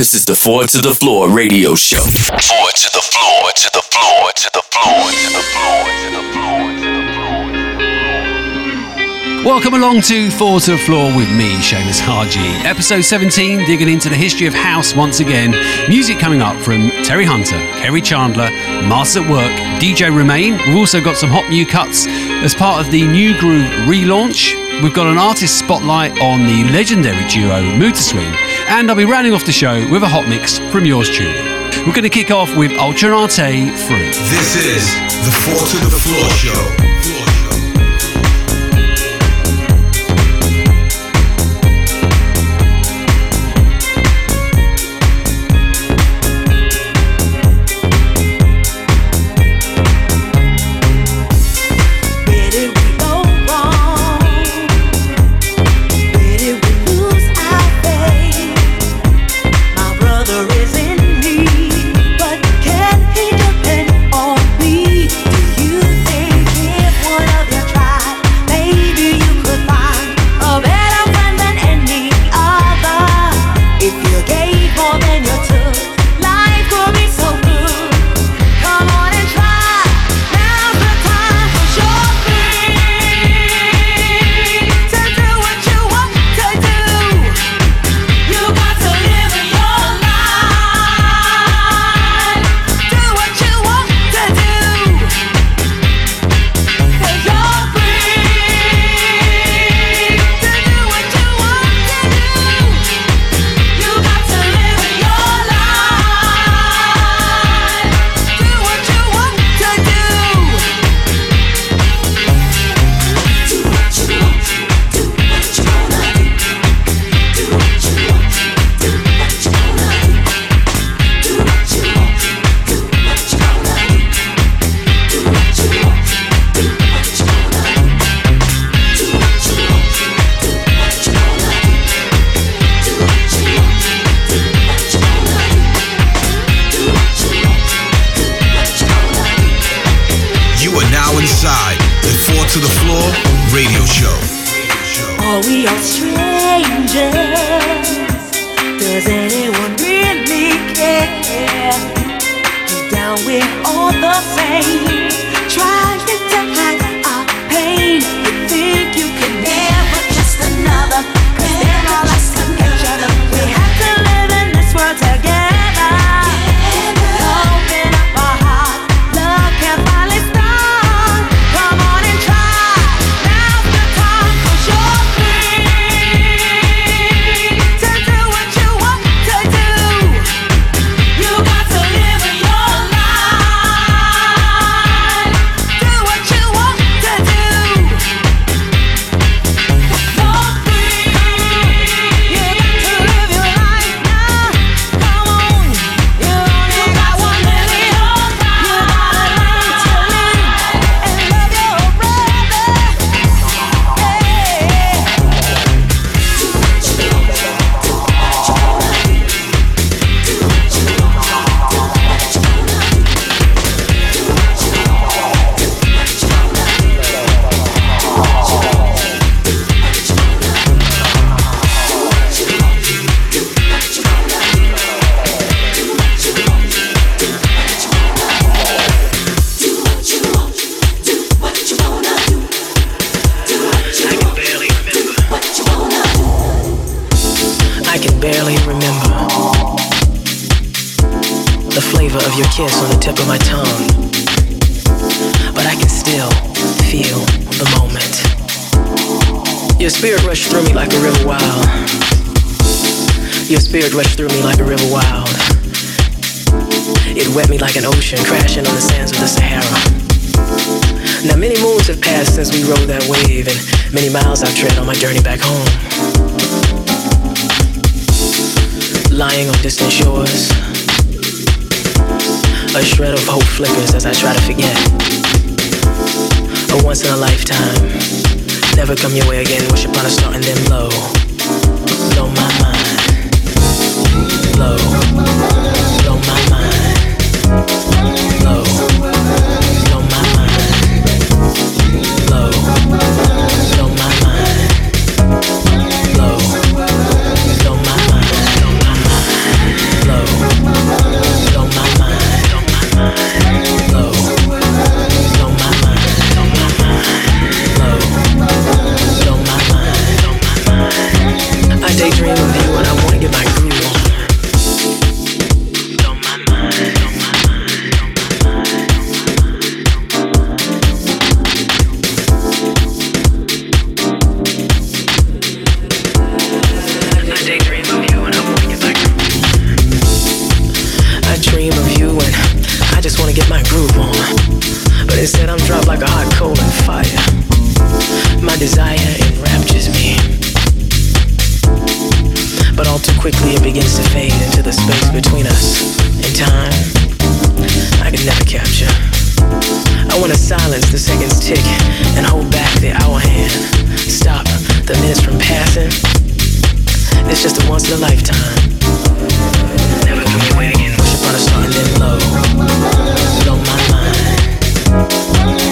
This is the Four to the Floor radio show. Four to the floor, to the floor, to the floor, to the floor, to the floor, to the floor. Welcome along to Four to the Floor with me, Seamus Haji. Episode 17, digging into the history of house once again. Music coming up from Terry Hunter, Kerri Chandler, Masters at Work, DJ Romain. We've also got some hot new cuts as part of the New Groove relaunch. We've got an artist spotlight on the legendary duo Mood II Swing, and I'll be rounding off the show with a hot mix from yours truly. We're going to kick off with Ultra Naté Free. This is the Four to the Floor show. kiss on the tip of my tongue, but I can still feel the moment. Your spirit rushed through me like a river wild. Your spirit rushed through me like a river wild. It wet me like an ocean crashing on the sands of the Sahara. Now many moons have passed since we rode that wave, and many miles I've tread on my journey back home. Lying on distant shores a shred of hope flickers as I try to forget. A once in a lifetime, never come your way again. Wish upon a star and then blow, blow my mind, blow. drop like a hot coal and fire. My desire enraptures me. But all too quickly it begins to fade into the space between us and time I can never capture. I wanna silence the seconds tick and hold back the hour hand. Stop the minutes from passing. It's just a once in a lifetime. Never coming away. Push upon a starting then low. Don't mind. Thank you.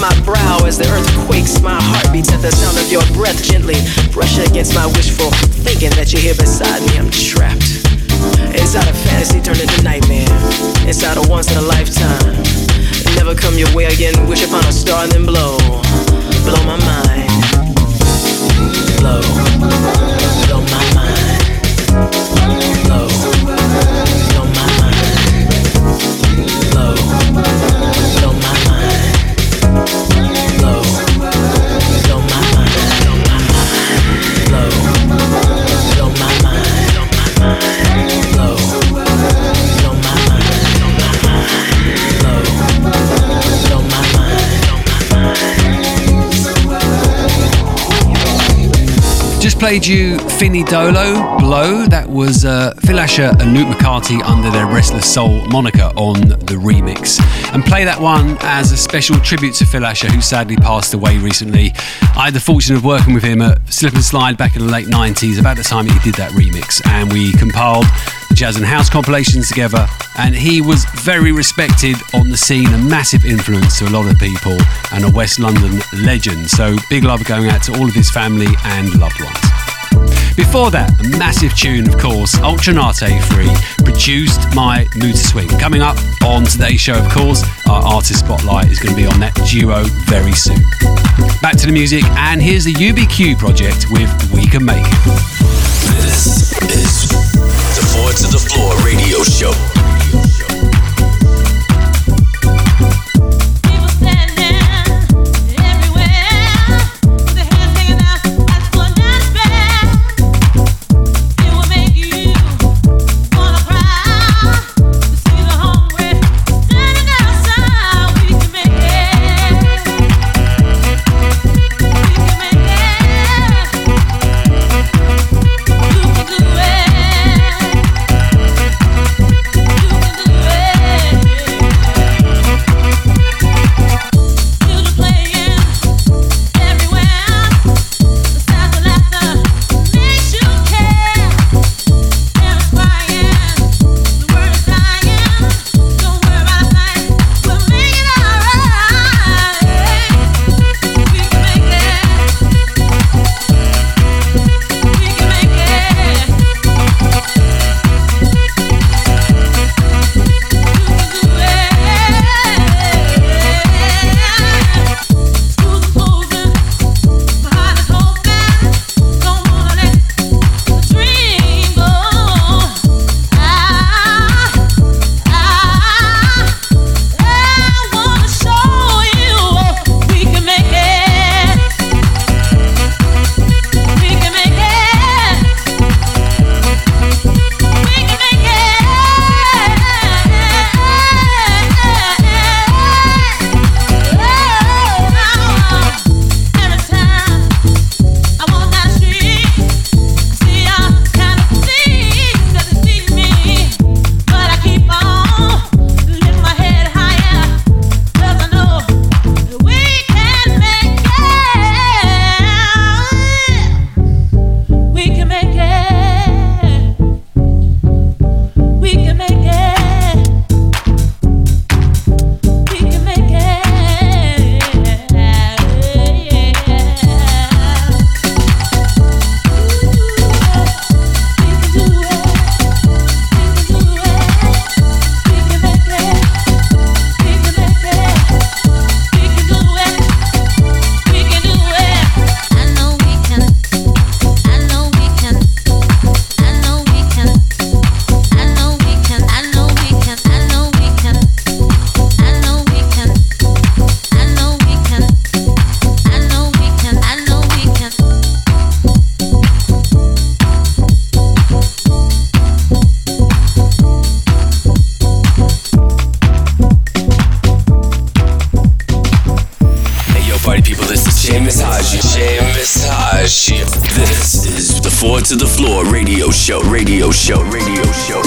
my brow as the earth quakes. My heart beats at the sound of your breath gently. brush against my wishful thinking that you're here beside me. I'm trapped. Inside a fantasy turned into nightmare. Inside a once in a lifetime. Never come your way again. Wish upon a star and then blow. Blow my mind. Blow. Played you Finny Dolo, Blow. That was uh, Phil Asher and Luke McCarthy under their Restless Soul moniker on the remix. And play that one as a special tribute to Phil Asher, who sadly passed away recently. I had the fortune of working with him at Slip and Slide back in the late 90s, about the time he did that remix. And we compiled jazz and house compilations together. And he was very respected on the scene, a massive influence to a lot of people, and a West London legend. So big love going out to all of his family and loved ones. Before that, a massive tune, of course, Ultra Naté Free, produced my Mood Swing. Coming up on today's show, of course, our artist spotlight is going to be on that duo very soon. Back to the music, and here's the UBQ project with We Can Make It. This is the Four to the Floor radio show. To the Floor. Radio show, radio show, radio show,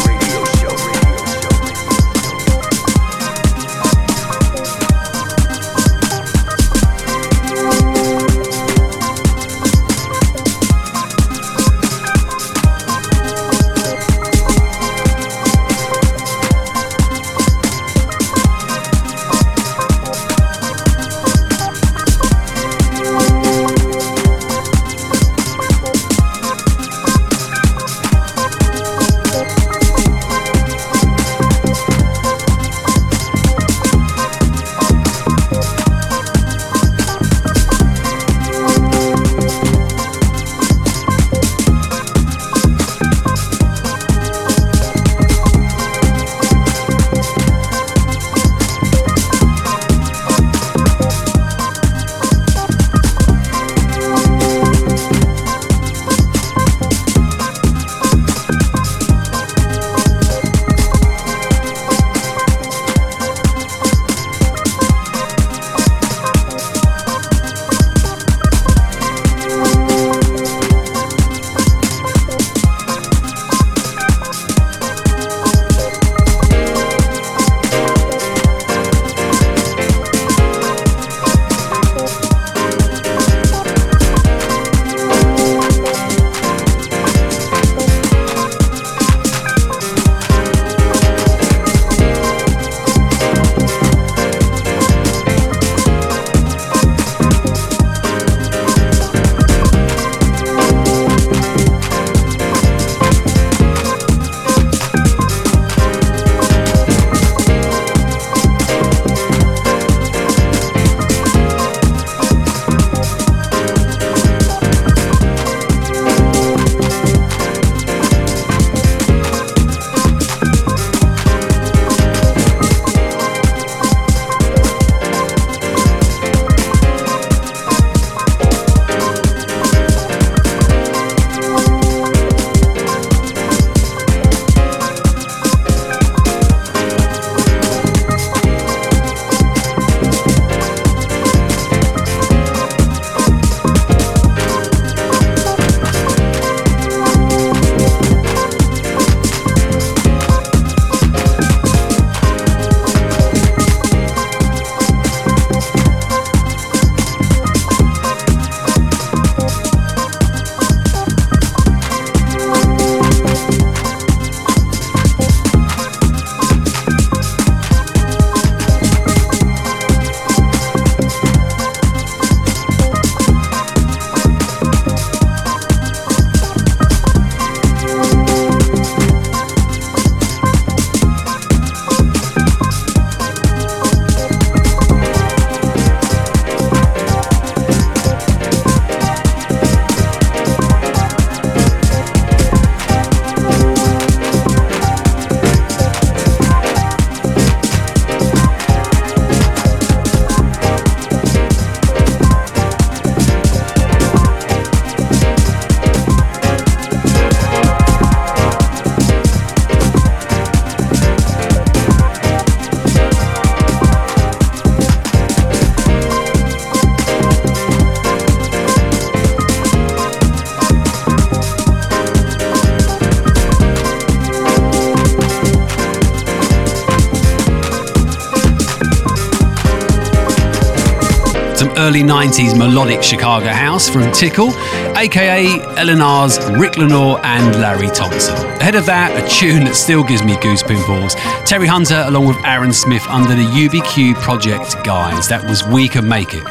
early 90s melodic Chicago house from Tickle, aka Eleanor's Rick Lenore and Larry Thompson. Ahead of that, a tune that still gives me goose pimples. Terry Hunter along with Aaron Smith under the UBQ Project Guys. That was We Can Make It.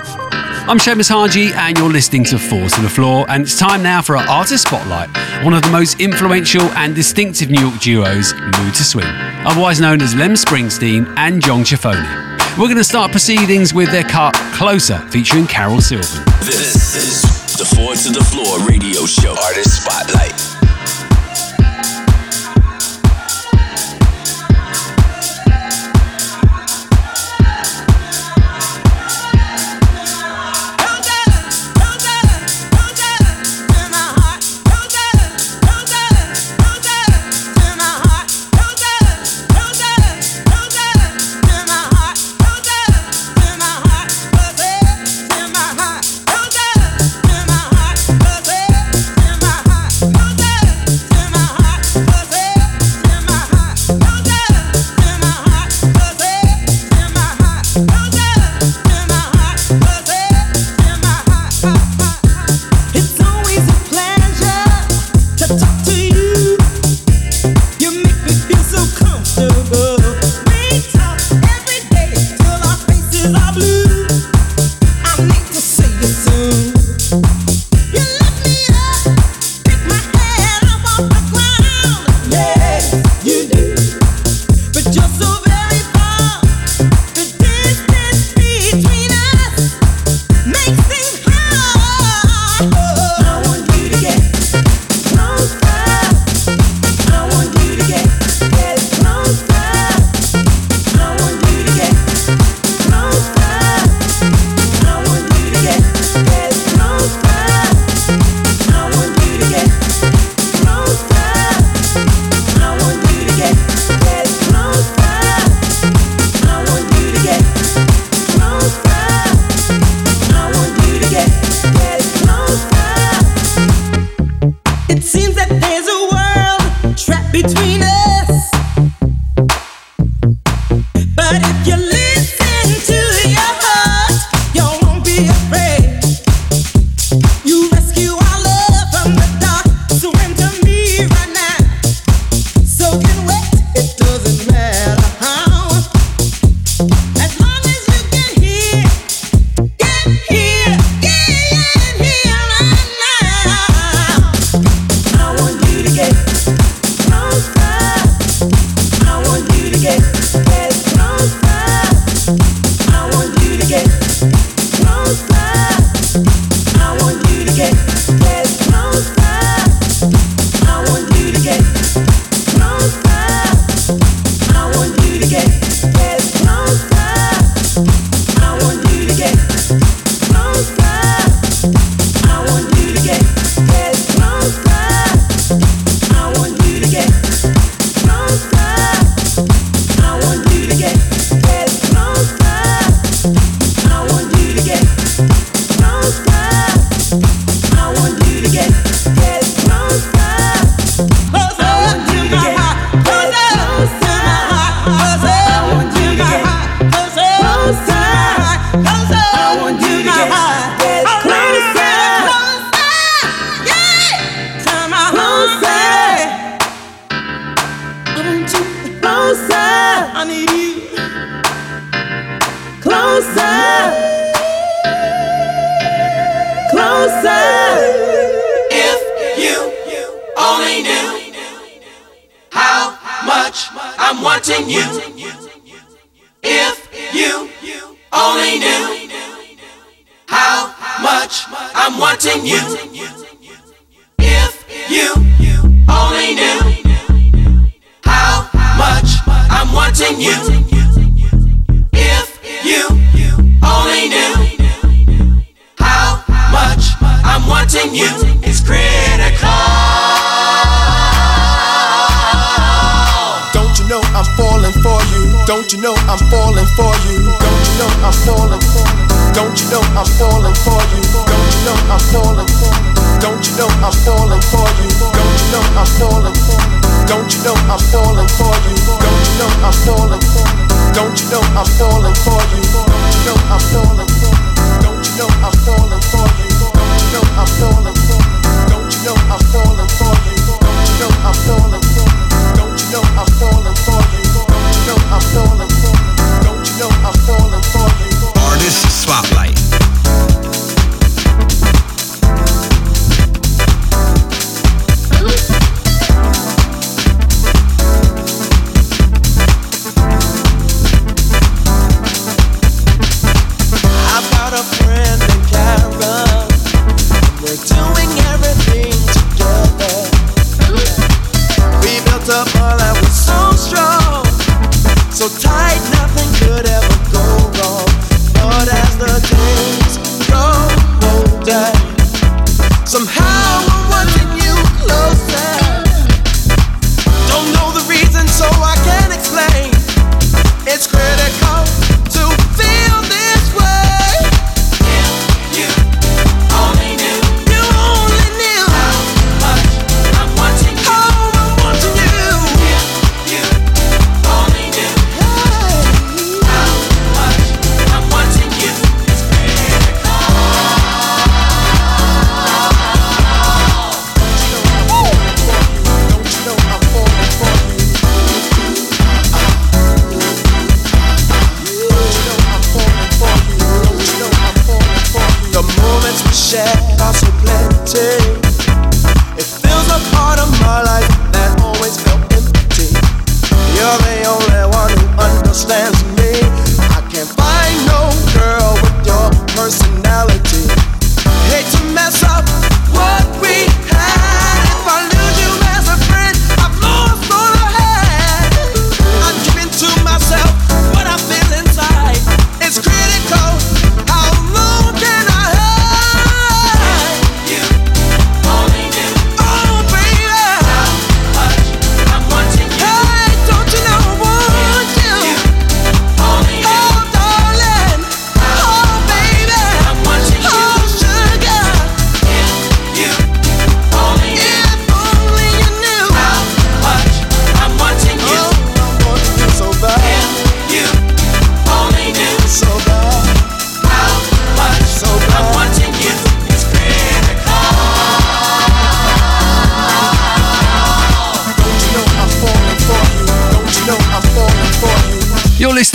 I'm Seamus Haji, and you're listening to Four to the Floor, and it's time now for our artist spotlight. One of the most influential and distinctive New York duos, Mood II Swing, otherwise known as Lem Springsteen and John Ciafone. We're going to start proceedings with their cut Closer, featuring Carol Sylvan. This is the Four to the Floor radio show, Artist Spotlight.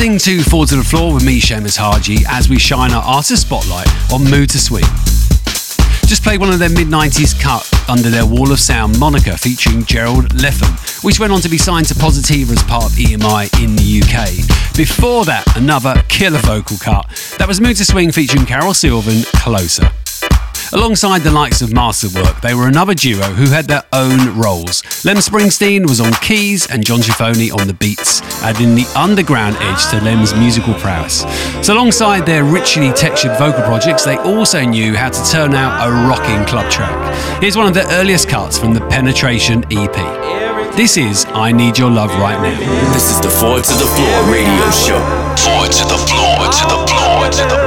Listening to Four to the Floor with me, Seamus Haji, as we shine our artist spotlight on Mood II Swing. Just played one of their mid 90s cut under their Wall of Sound moniker featuring Gerald Letham, which went on to be signed to Positiva as part of EMI in the UK. Before that, another killer vocal cut. That was Mood II Swing featuring Carol Sylvan, Closer. Alongside the likes of Masterwork, they were another duo who had their own roles. Lem Springsteen was on keys and John Ciafone on the beats, adding the underground edge to Lem's musical prowess. So, alongside their richly textured vocal projects, they also knew how to turn out a rocking club track. Here's one of the earliest cuts from the Penetration EP. This is I Need Your Love Right Now. This is the Four to the Floor radio show. Four to the floor, to the floor, to the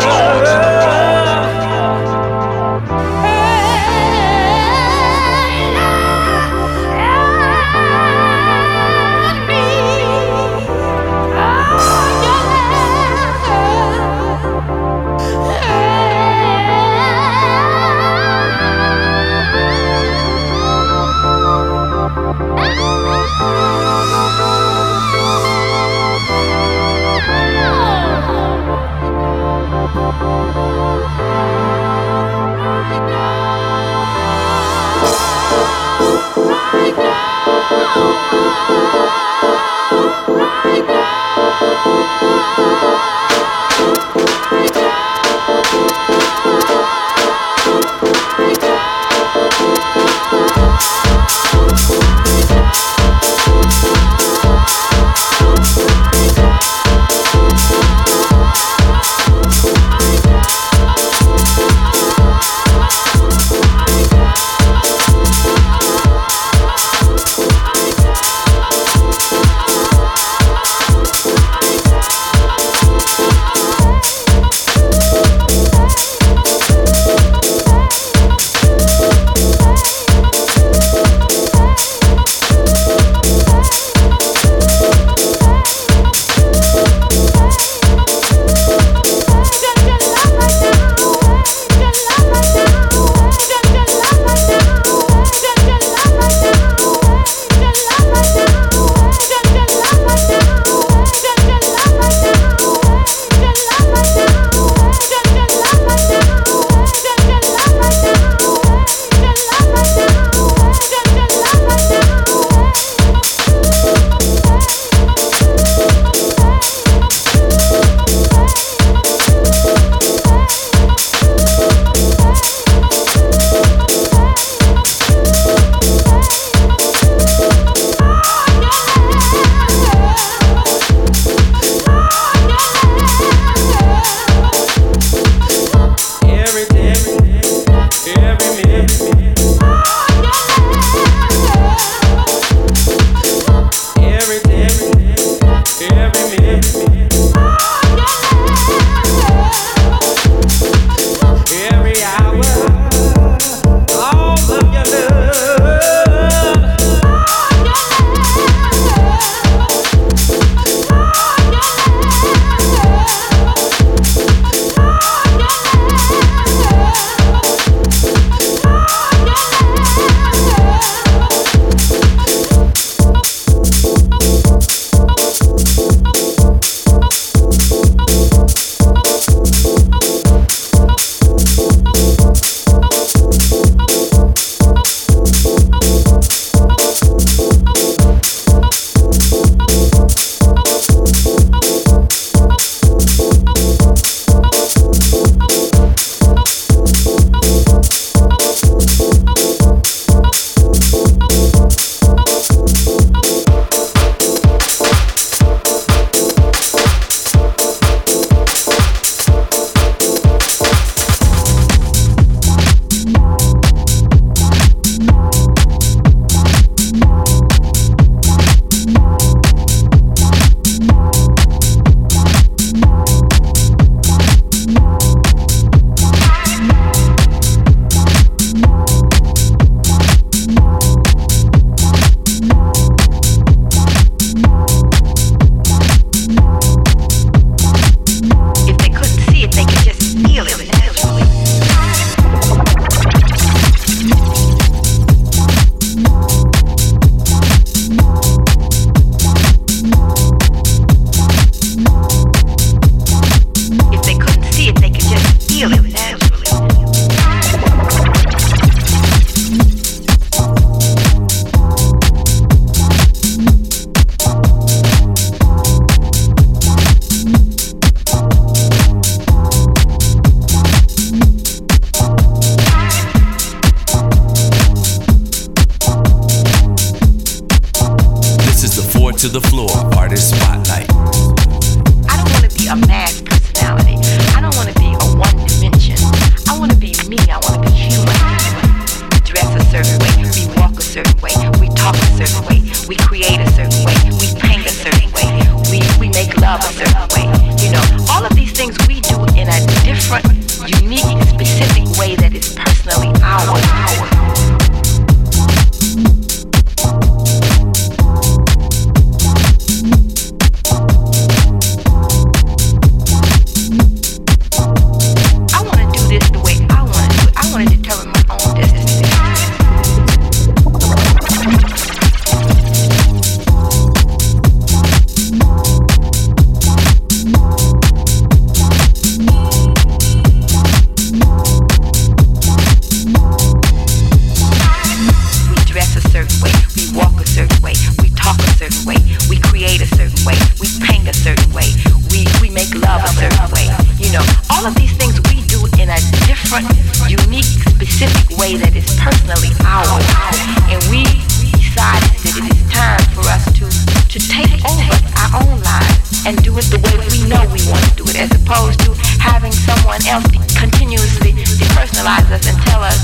healthy, continuously depersonalize us and tell us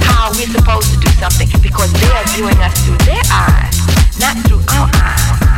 how we're supposed to do something because they are viewing us through their eyes, not through our eyes.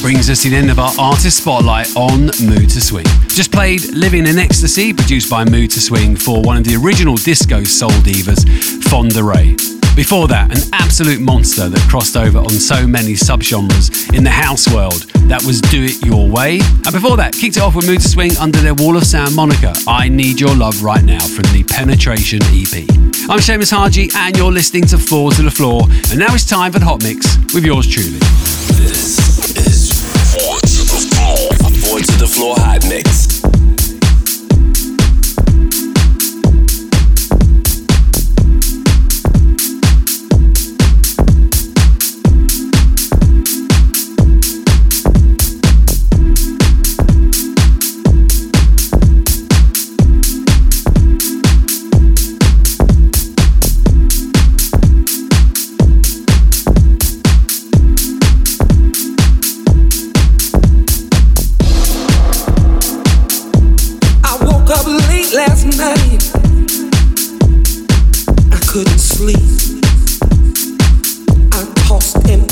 Brings us to the end of our artist spotlight on Mood II Swing. Just played Living in Ecstasy, produced by Mood II Swing for one of the original disco soul divas, Fonda Rae. Before that, an absolute monster that crossed over on so many subgenres in the house world. That was Do It Your Way. And before that, kicked it off with Mood II Swing under their Wall of Sound moniker, I Need Your Love Right Now from the Penetration EP. I'm Seamus Haji, and you're listening to Four to the Floor. And now it's time for the Hot Mix with yours truly. This is Four to the Floor. Four to the Floor Hot Mix.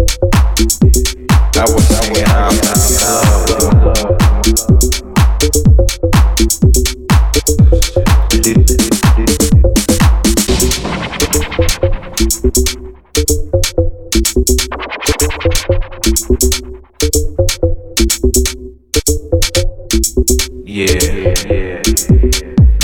I was singing out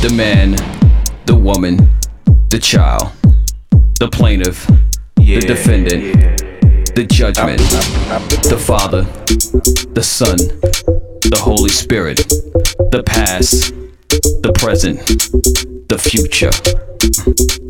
the man, the woman, the child, the plaintiff, the defendant, the judgment, the Father, the Son, the Holy Spirit, the past, the present, the future.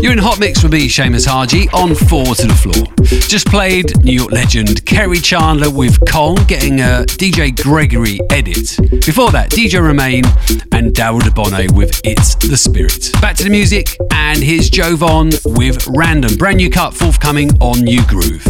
You're in Hot Mix with me, Seamus Haji, on Four to the Floor. Just played New York legend Kerri Chandler with Kong getting a DJ Gregory edit. Before that, DJ Romain and Daryl DeBonnet with It's the Spirit. Back to the music, and here's Joe Jovan with Random. Brand new cut forthcoming on New Groove.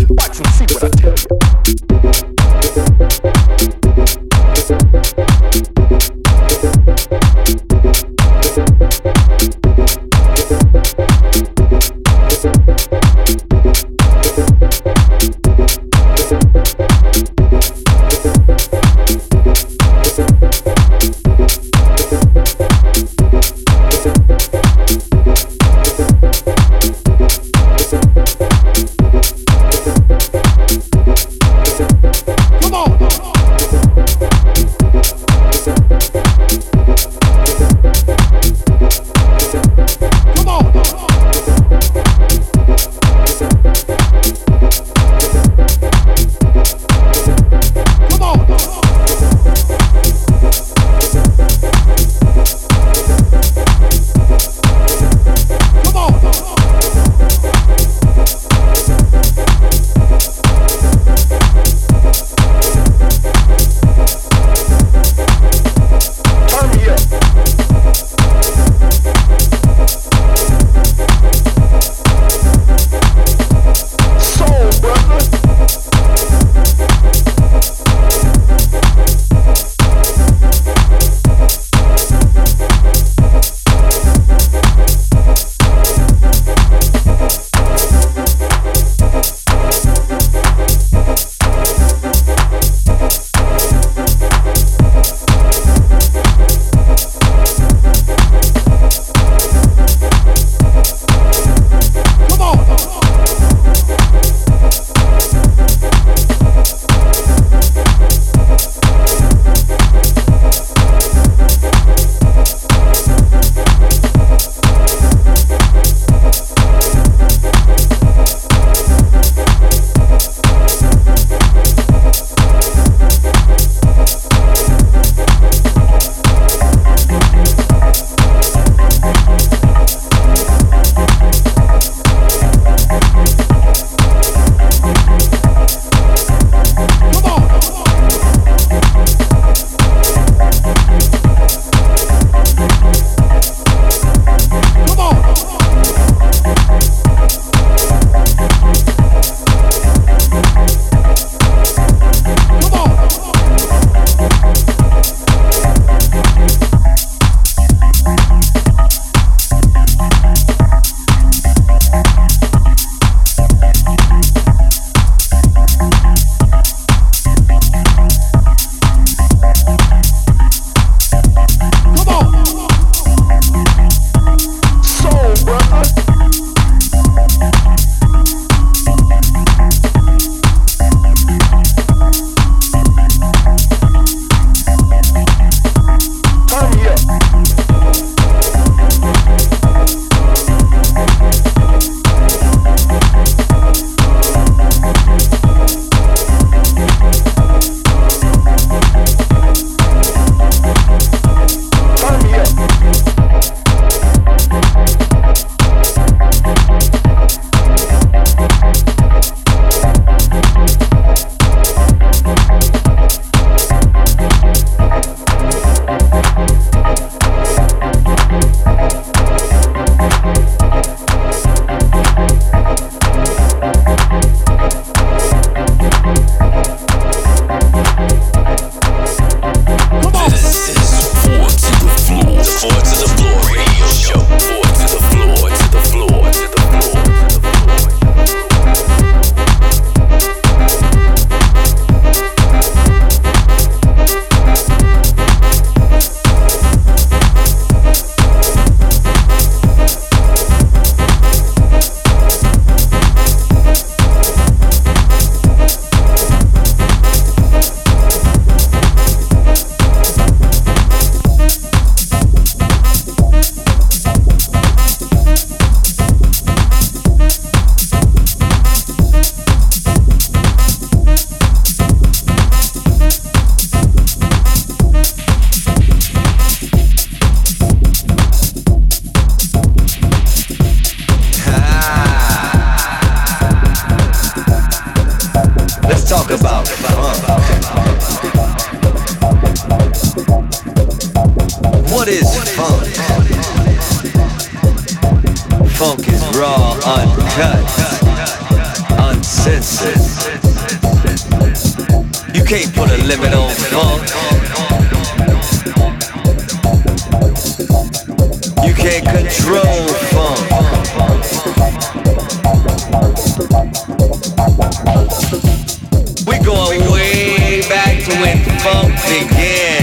When funk began.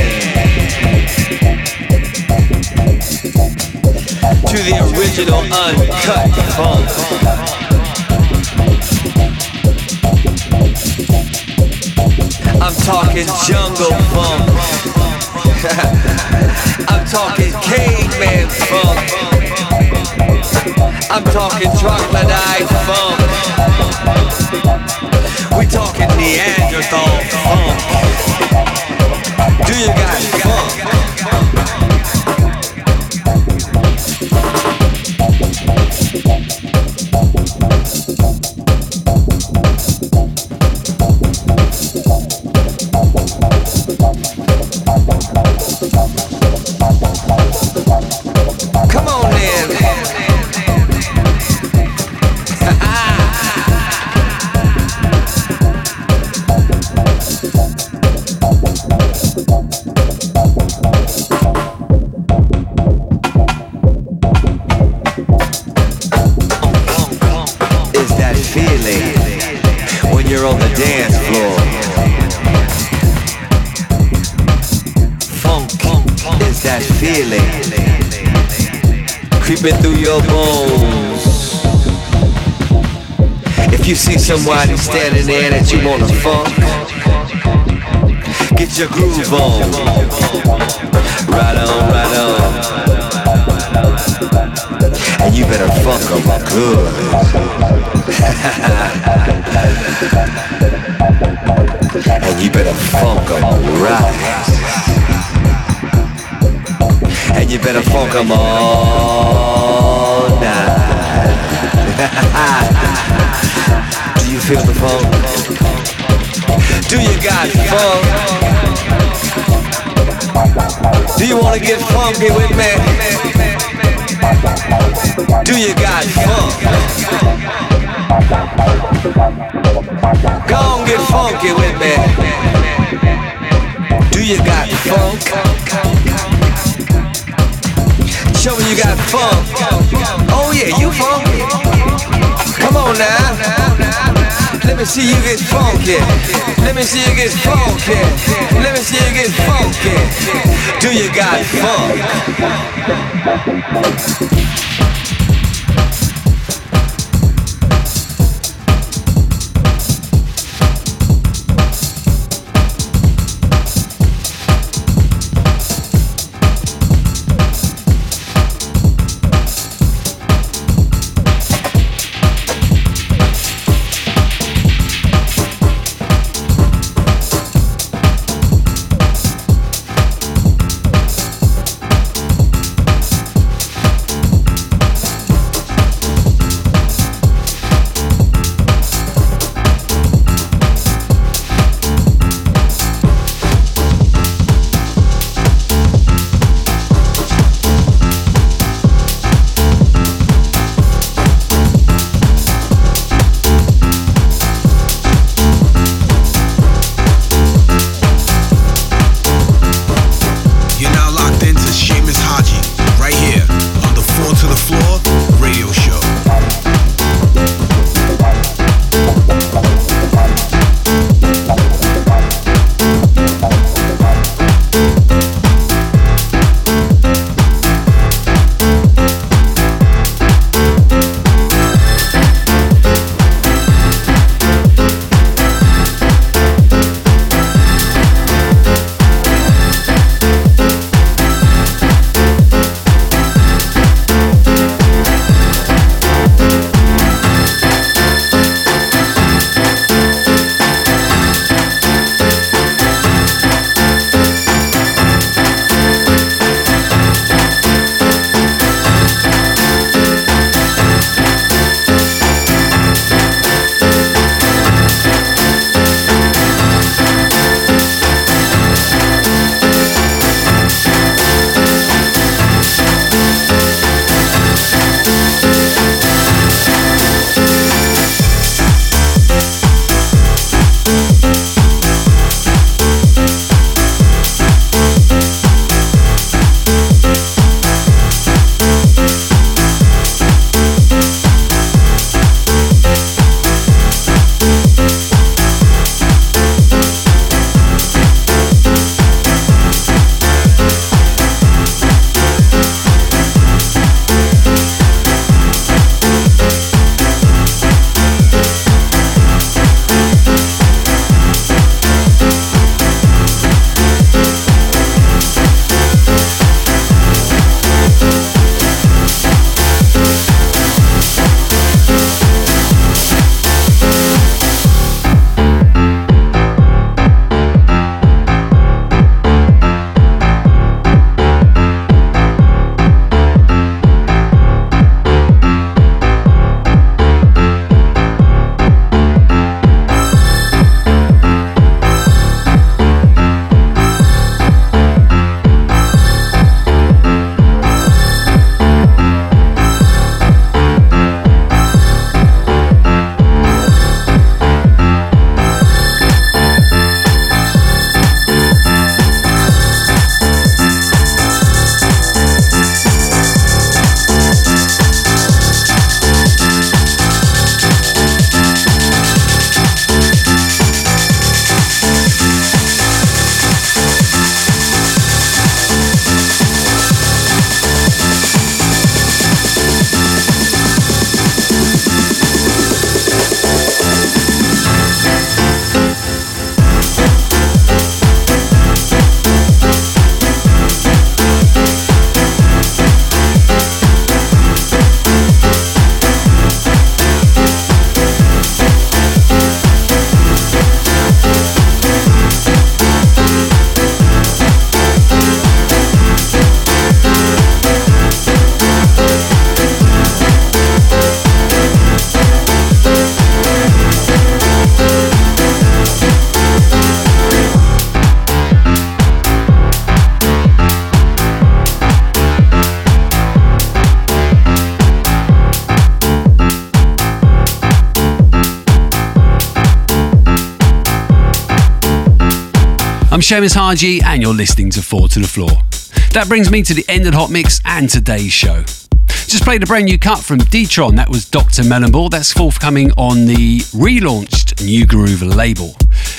To the original uncut funk. I'm talking jungle funk. I'm talking caveman funk. I'm talking troglodyte funk. We talking Neanderthal funk. Do you got funk? Creeping through your bones. If you see somebody standing there that you wanna funk, get your groove on. Right on, right on. And you better funk 'em good. and you better funk 'em right. And you better funk 'em all night. Do you feel the funk? Do you got funk? Do you wanna get funky with me? Do you got funk? Go on, get funky with me. Do you got funk? Show me you got funk. Oh yeah, you funky. Come on now. Let me see you get funky. Let me see you get funky. Let me see you get funky. Do you got funk? Seamus Haji, and you're listening to Four to the Floor. That brings me to the end of Hot Mix and today's show. Just played a brand new cut from Detron. That was Dr. Melonball. That's forthcoming on the relaunched New Groove label.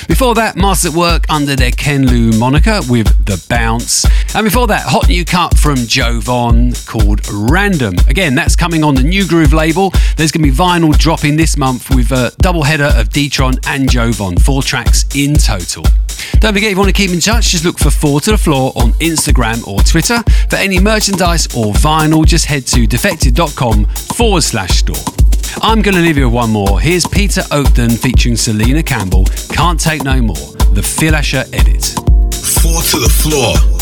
Before that, Masters at Work under their KenLou moniker with The Bounce. And before that, hot new cut from Jovan called Random. Again, that's coming on the New Groove label. There's going to be vinyl dropping this month with a double header of Detron and Jovan, four tracks in total. Don't forget, if you want to keep in touch, just look for Four to the Floor on Instagram or Twitter. For any merchandise or vinyl, just head to defected.com forward slash store. I'm going to leave you with one more. Here's Peter Oakden featuring Selena Campbell. Can't take no more. The Phil Asher edit. Four to the floor.